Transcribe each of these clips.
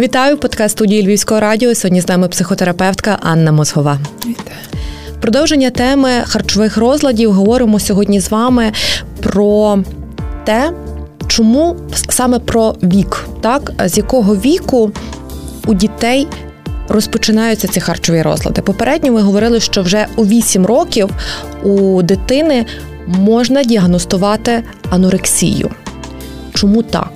Вітаю подкаст студії Львівського радіо. Сьогодні з нами психотерапевтка Анна Мозгова. Вітаю. Продовження теми харчових розладів говоримо сьогодні з вами про те, чому саме про вік, так з якого віку у дітей розпочинаються ці харчові розлади. Попередньо ми говорили, що вже у 8 років у дитини можна діагностувати анорексію. Чому так?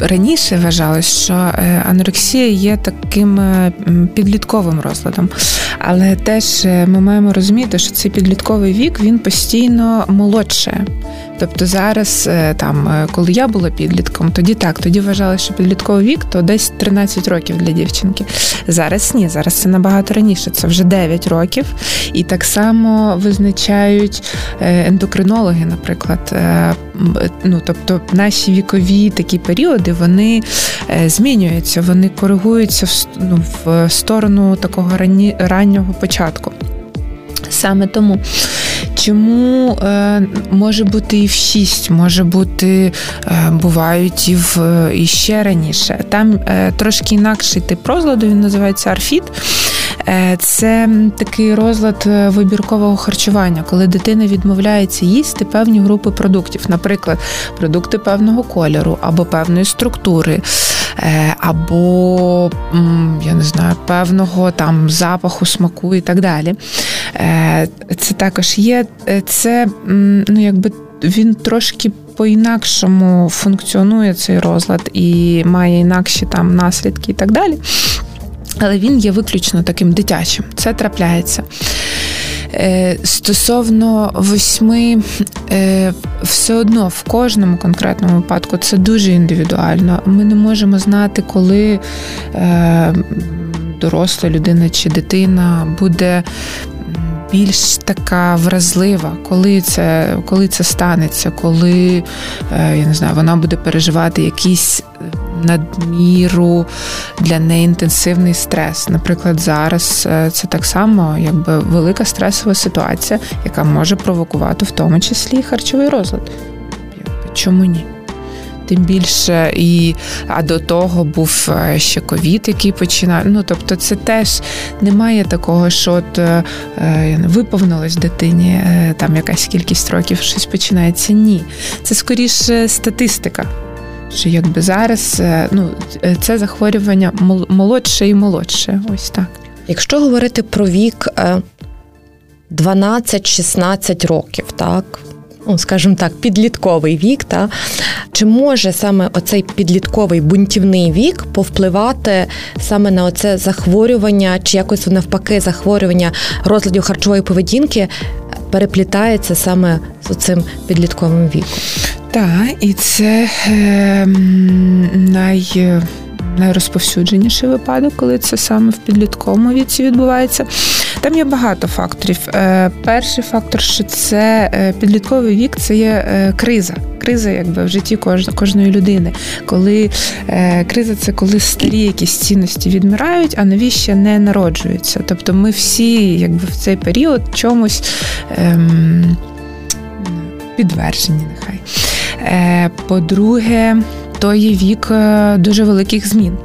Раніше вважалось, що е, анорексія є таким е, підлітковим розладом, але теж е, ми маємо розуміти, що цей підлітковий вік він постійно молодше. Тобто зараз, там, коли я була підлітком, тоді так, тоді вважали, що підлітковий вік то десь 13 років для дівчинки. Зараз ні, зараз це набагато раніше, це вже 9 років. І так само визначають ендокринологи, наприклад. Ну, Тобто наші вікові такі періоди вони змінюються, вони коригуються в ну, в сторону такого ранні, раннього початку. Саме тому Чому е, може бути і в 6, може бути, е, бувають і в і ще раніше. Там е, трошки інакший тип розладу, він називається арфіт. Е, це такий розлад е, вибіркового харчування, коли дитина відмовляється їсти певні групи продуктів, наприклад, продукти певного кольору або певної структури. Е, або я не знаю, певного там запаху, смаку і так далі. Це також є. Це ну, якби він трошки по-інакшому функціонує цей розлад і має інакші там наслідки і так далі але він є виключно таким дитячим. Це трапляється. Е, стосовно восьми, е, все одно в кожному конкретному випадку це дуже індивідуально. Ми не можемо знати, коли е, доросла людина чи дитина буде. Більш така вразлива, коли це коли це станеться, коли я не знаю, вона буде переживати якісь надміру для неї інтенсивний стрес. Наприклад, зараз е, це так само, якби велика стресова ситуація, яка може провокувати в тому числі харчовий розлад. Чому ні? Тим більше і а до того був е, ще ковід, який починав. Ну тобто, це теж немає такого, що от е, виповнилось дитині там якась кількість років, щось починається. Ні, це скоріше статистика що якби зараз е, ну, е, це захворювання молодше і молодше. Ось так. Якщо говорити про вік 12-16 е, років, так. Ну, скажімо так, підлітковий вік, та чи може саме оцей підлітковий бунтівний вік повпливати саме на оце захворювання, чи якось навпаки захворювання розладів харчової поведінки переплітається саме з цим підлітковим віком? Так, і це е, най. Найрозповсюдженіший випадок, коли це саме в підлітковому віці відбувається. Там є багато факторів. Е, перший фактор, що це е, підлітковий вік, це є е, криза. Криза, якби в житті кожної людини. Коли криза це коли старі якісь цінності відмирають, а нові ще не народжуються. Тобто ми всі, якби в цей період чомусь ем, підтверджені, нехай. Е, по-друге, то є вік е, дуже великих змін.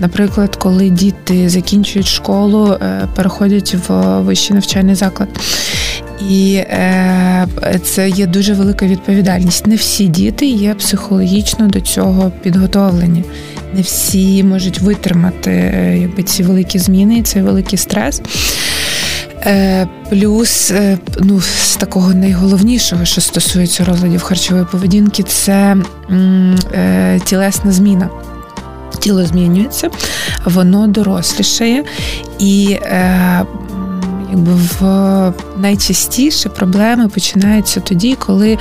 Наприклад, коли діти закінчують школу, е, переходять в вищий навчальний заклад. І це є дуже велика відповідальність. Не всі діти є психологічно до цього підготовлені. Не всі можуть витримати якби, ці великі зміни і цей великий стрес. Е, плюс, е, ну, з такого найголовнішого, що стосується розладів харчової поведінки, це е, тілесна зміна. Тіло змінюється, воно дорослішає і в найчастіше проблеми починаються тоді, коли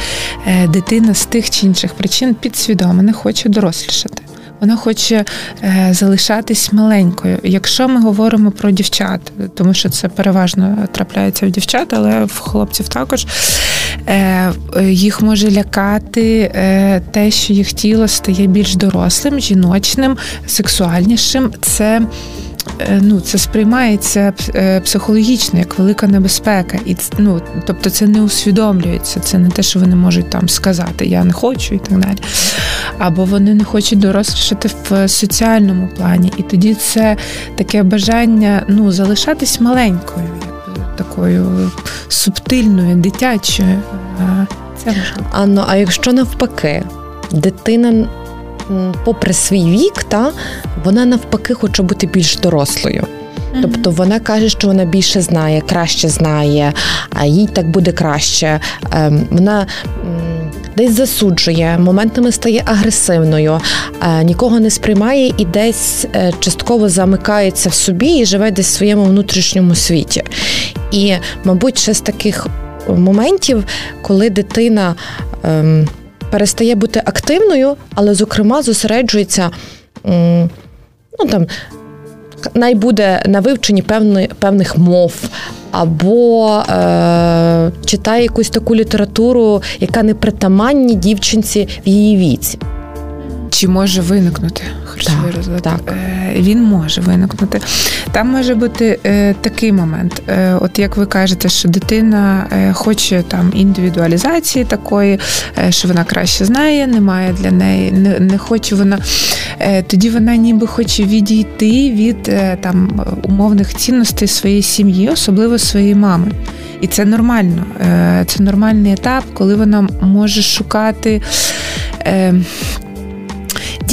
дитина з тих чи інших причин підсвідомо не хоче дорослішати вона хоче е, залишатись маленькою. Якщо ми говоримо про дівчат, тому що це переважно трапляється в дівчат, але в хлопців також е, їх може лякати е, те, що їх тіло стає більш дорослим, жіночним, сексуальнішим. Це ну, це сприймається е, психологічно як велика небезпека, і ну, тобто це не усвідомлюється. Це не те, що вони можуть там сказати Я не хочу і так далі. Або вони не хочуть дорослішати в соціальному плані. І тоді це таке бажання ну, залишатись маленькою, такою субтильною, дитячою. Це. Анно, а якщо навпаки, дитина попри свій вік, та вона навпаки хоче бути більш дорослою. Тобто вона каже, що вона більше знає, краще знає, а їй так буде краще. Ем, вона десь засуджує, моментами стає агресивною, е, нікого не сприймає і десь е, частково замикається в собі і живе десь в своєму внутрішньому світі. І, мабуть, ще з таких моментів, коли дитина. Перестає бути активною, але, зокрема, зосереджується ну там. Най буде на вивченні певни, певних мов, або е, читає якусь таку літературу, яка не притаманні дівчинці в її віці. Чи може виникнути харчовий так, розлад? Так. Е, він може виникнути. Там може бути е, такий момент. Е, от як ви кажете, що дитина хоче там індивідуалізації такої, що вона краще знає, немає для неї, не, не хоче вона. Тоді вона ніби хоче відійти від там умовних цінностей своєї сім'ї, особливо своєї мами. І це нормально. Це нормальний етап, коли вона може шукати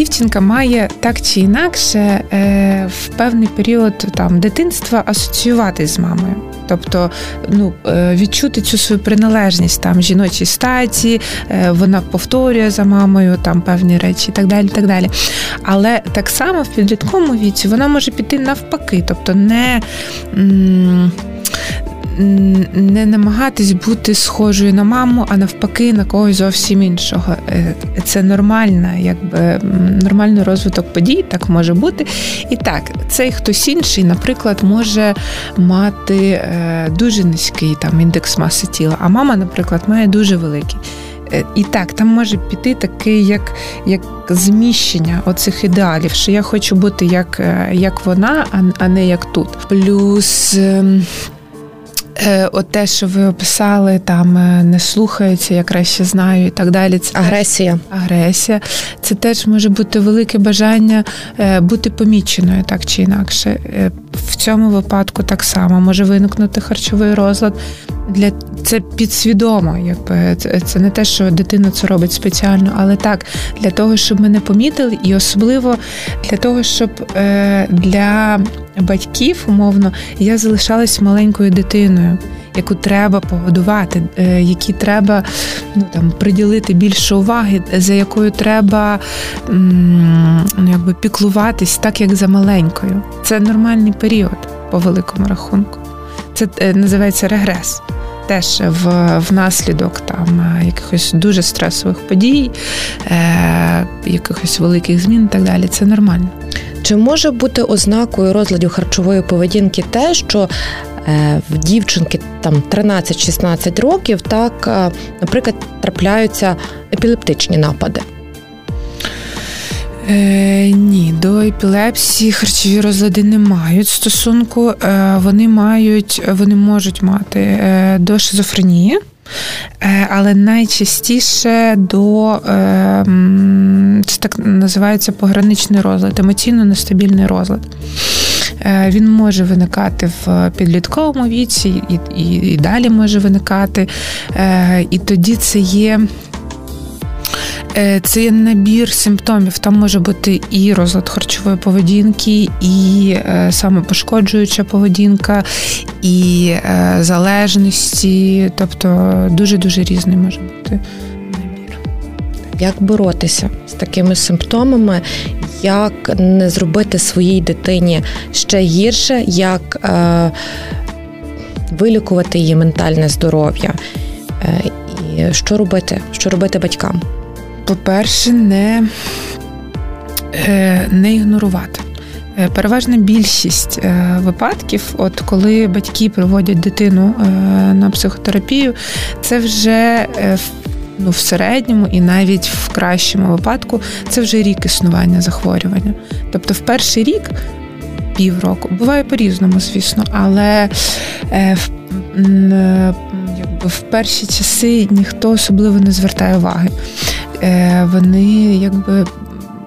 дівчинка має так чи інакше е, в певний період там дитинства асоціюватись з мамою. Тобто ну, е, відчути цю свою приналежність там жіночій статі, е, вона повторює за мамою там певні речі і так далі. так далі. Але так само в підлітковому віці вона може піти навпаки, тобто не не намагатись бути схожою на маму, а навпаки, на когось зовсім іншого. Е, це нормальна, якби нормальний розвиток подій, так може бути. І так, цей хтось інший, наприклад, може мати е, дуже низький там індекс маси тіла, а мама, наприклад, має дуже великий. Е, і так, там може піти такий, як як зміщення оцих ідеалів, що я хочу бути як як вона, а не як тут. Плюс ем, от те, що ви описали, там е, не слухаються, я краще знаю, і так далі. Це агресія. Агресія. Це теж може бути велике бажання е, бути поміченою так чи інакше. В цьому випадку так само може виникнути харчовий розлад. Для це підсвідомо, якби це, не те, що дитина це робить спеціально, але так для того, щоб ми не помітили, і особливо для того, щоб е, для батьків умовно я залишалась маленькою дитиною. Яку треба погодувати, е, які треба ну там приділити більше уваги, за якою треба ну, якби піклуватись, так як за маленькою. Це нормальний період по великому рахунку. Це е, називається регрес теж в, внаслідок там е, якихось дуже стресових подій, е, якихось великих змін і так далі. Це нормально. Чи може бути ознакою розладу харчової поведінки те, що е, в дівчинки там 13-16 років, так, е, наприклад, трапляються епілептичні напади? Е, Ні, до епілепсії харчові розлади не мають стосунку. Е, Вони мають, вони можуть мати е, до шизофренії. Е, але найчастіше до це так називається пограничний розлад, емоційно нестабільний розлад. Е, він може виникати в підлітковому віці, і і, і далі може виникати. І тоді це є Е, це є набір симптомів. Там може бути і розлад харчової поведінки, і е, самопошкоджуюча поведінка, і е, залежності. Тобто дуже дуже різний може бути набір. Як боротися з такими симптомами? Як не зробити своїй дитині ще гірше, як е, вилікувати її ментальне здоров'я? Е, і що робити? Що робити батькам? По-перше, не, е, не ігнорувати. Е, переважна більшість е, випадків, от коли батьки приводять дитину на психотерапію, це вже ну, в середньому і навіть в кращому випадку це вже рік існування захворювання. Тобто, в перший рік півроку. Буває по-різному, звісно, але в якби в перші часи ніхто особливо не звертає уваги. Вони якби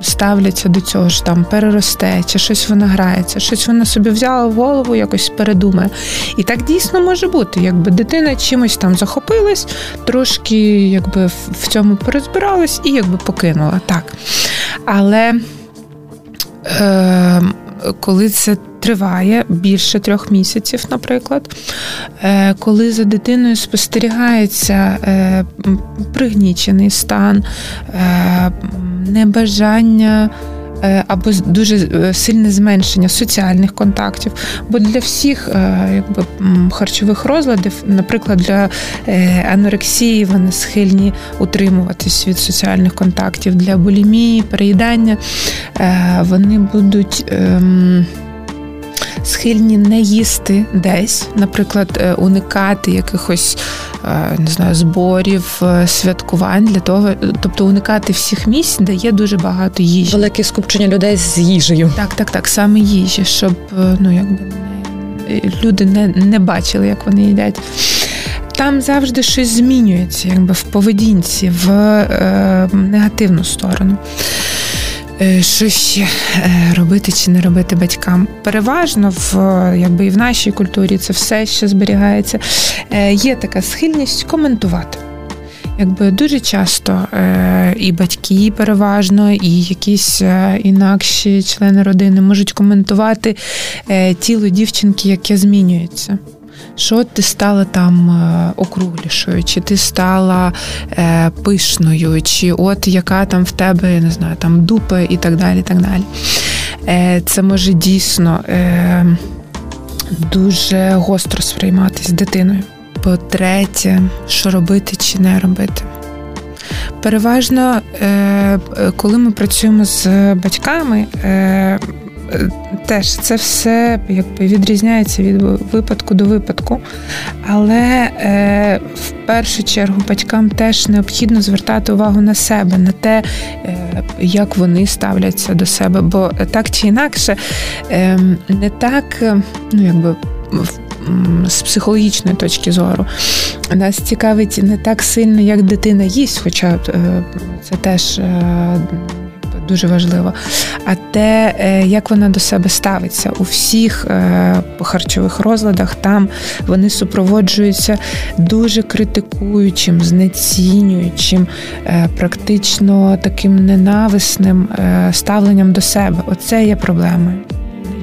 ставляться до цього ж там переросте, чи щось вона грається, щось вона собі взяла в голову, якось передумає. І так дійсно може бути, якби дитина чимось там захопилась, трошки якби в цьому порозбиралась і якби покинула. Так. Але е, коли це триває більше трьох місяців, наприклад, е, коли за дитиною спостерігається е, пригнічений стан, е, небажання. Або дуже сильне зменшення соціальних контактів. Бо для всіх якби, харчових розладів, наприклад, для анорексії вони схильні утримуватись від соціальних контактів, для булімії, переїдання вони будуть. Схильні не їсти десь, наприклад, е, уникати якихось е, не знаю, зборів, е, святкувань для того, тобто уникати всіх місць, де є дуже багато їжі. Велике скупчення людей з їжею. Так, так, так, саме їжі, щоб ну якби люди не, не бачили, як вони їдять. Там завжди щось змінюється, якби в поведінці, в е, негативну сторону. Е, що ще е, робити чи не робити батькам. Переважно в якби і в нашій культурі це все ще зберігається. Е, є така схильність коментувати. Якби дуже часто і батьки переважно, і якісь інакші члени родини можуть коментувати тіло дівчинки, яке змінюється що ти стала там е, округлішою, чи ти стала е, пишною, чи от яка там в тебе, я не знаю, там дупа і так далі. так далі. Е, Це може дійсно е, дуже гостро сприйматись дитиною. По-третє, що робити чи не робити. Переважно, е, коли ми працюємо з батьками, теж це все якби відрізняється від випадку до випадку. Але е, в першу чергу батькам теж необхідно звертати увагу на себе, на те, е, як вони ставляться до себе. Бо так чи інакше, е, не так, ну якби. З психологічної точки зору нас цікавить не так сильно, як дитина їсть, хоча е, це теж е, дуже важливо. А те, е, як вона до себе ставиться у всіх е, харчових розладах, там вони супроводжуються дуже критикуючим, знецінюючим, е, практично таким ненависним ставленням до себе. Оце є проблемою,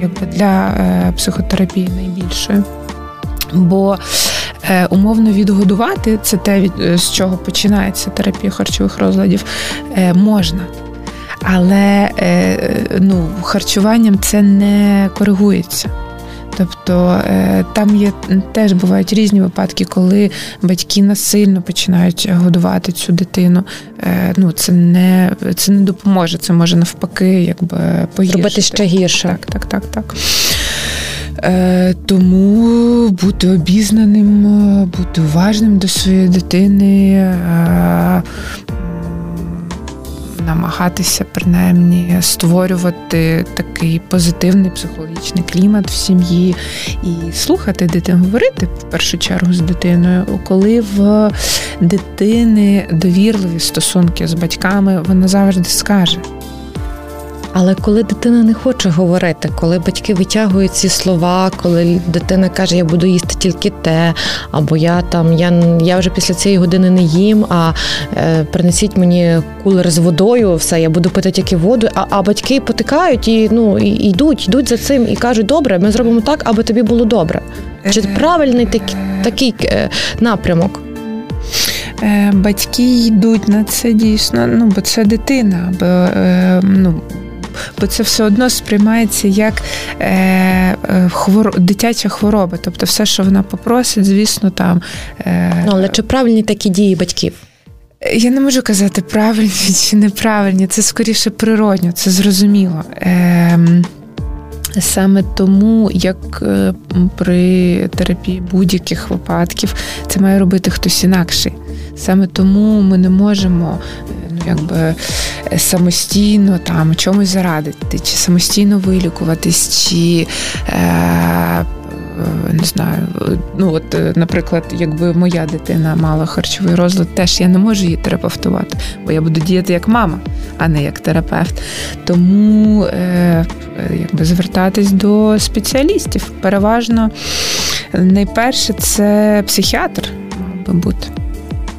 якби для психотерапії найбільшою. Бо умовно відгодувати це те, з чого починається терапія харчових розладів, можна. Але е, ну, харчуванням це не коригується. Тобто е, там є теж бувають різні випадки, коли батьки насильно починають годувати цю дитину. Е, ну це не це не допоможе, це може навпаки, якби погіршити. Робити ще гірше. Так, так, так, так. Тому бути обізнаним, бути уважним до своєї дитини, намагатися принаймні створювати такий позитивний психологічний клімат в сім'ї і слухати дитину, говорити в першу чергу з дитиною, коли в дитини довірливі стосунки з батьками, вона завжди скаже. Але коли дитина не хоче говорити, коли батьки витягують ці слова, коли дитина каже, я буду їсти тільки те, або я там я я вже після цієї години не їм, а е, принесіть мені кулер з водою, все, я буду пити тільки воду. А а батьки потикають і ну і йдуть, йдуть за цим і кажуть, добре, ми зробимо так, аби тобі було добре. Чи правильний такий, такий е, напрямок? Е, батьки йдуть на це дійсно, ну бо це дитина, бо е, ну бо це все одно сприймається як е, е, хвор... дитяча хвороба. Тобто, все, що вона попросить, звісно, там. Е... Ну, але чи правильні такі дії батьків? Я не можу казати, правильні чи неправильні. Це скоріше природньо, це зрозуміло. Е, Саме тому, як е, при терапії будь-яких випадків, це має робити хтось інакший. Саме тому ми не можемо якби самостійно там чомусь зарадити, чи самостійно вилікуватись, чи е, не знаю, ну от, наприклад, якби моя дитина мала харчовий розлад, теж я не можу її терапевтувати, бо я буду діяти як мама, а не як терапевт. Тому е, якби звертатись до спеціалістів. Переважно найперше це психіатр, мав би бути.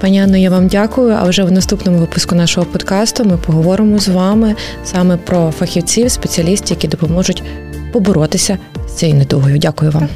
Пані Анно, я вам дякую. А вже в наступному випуску нашого подкасту ми поговоримо з вами саме про фахівців, спеціалістів, які допоможуть поборотися з цією недугою. Дякую вам.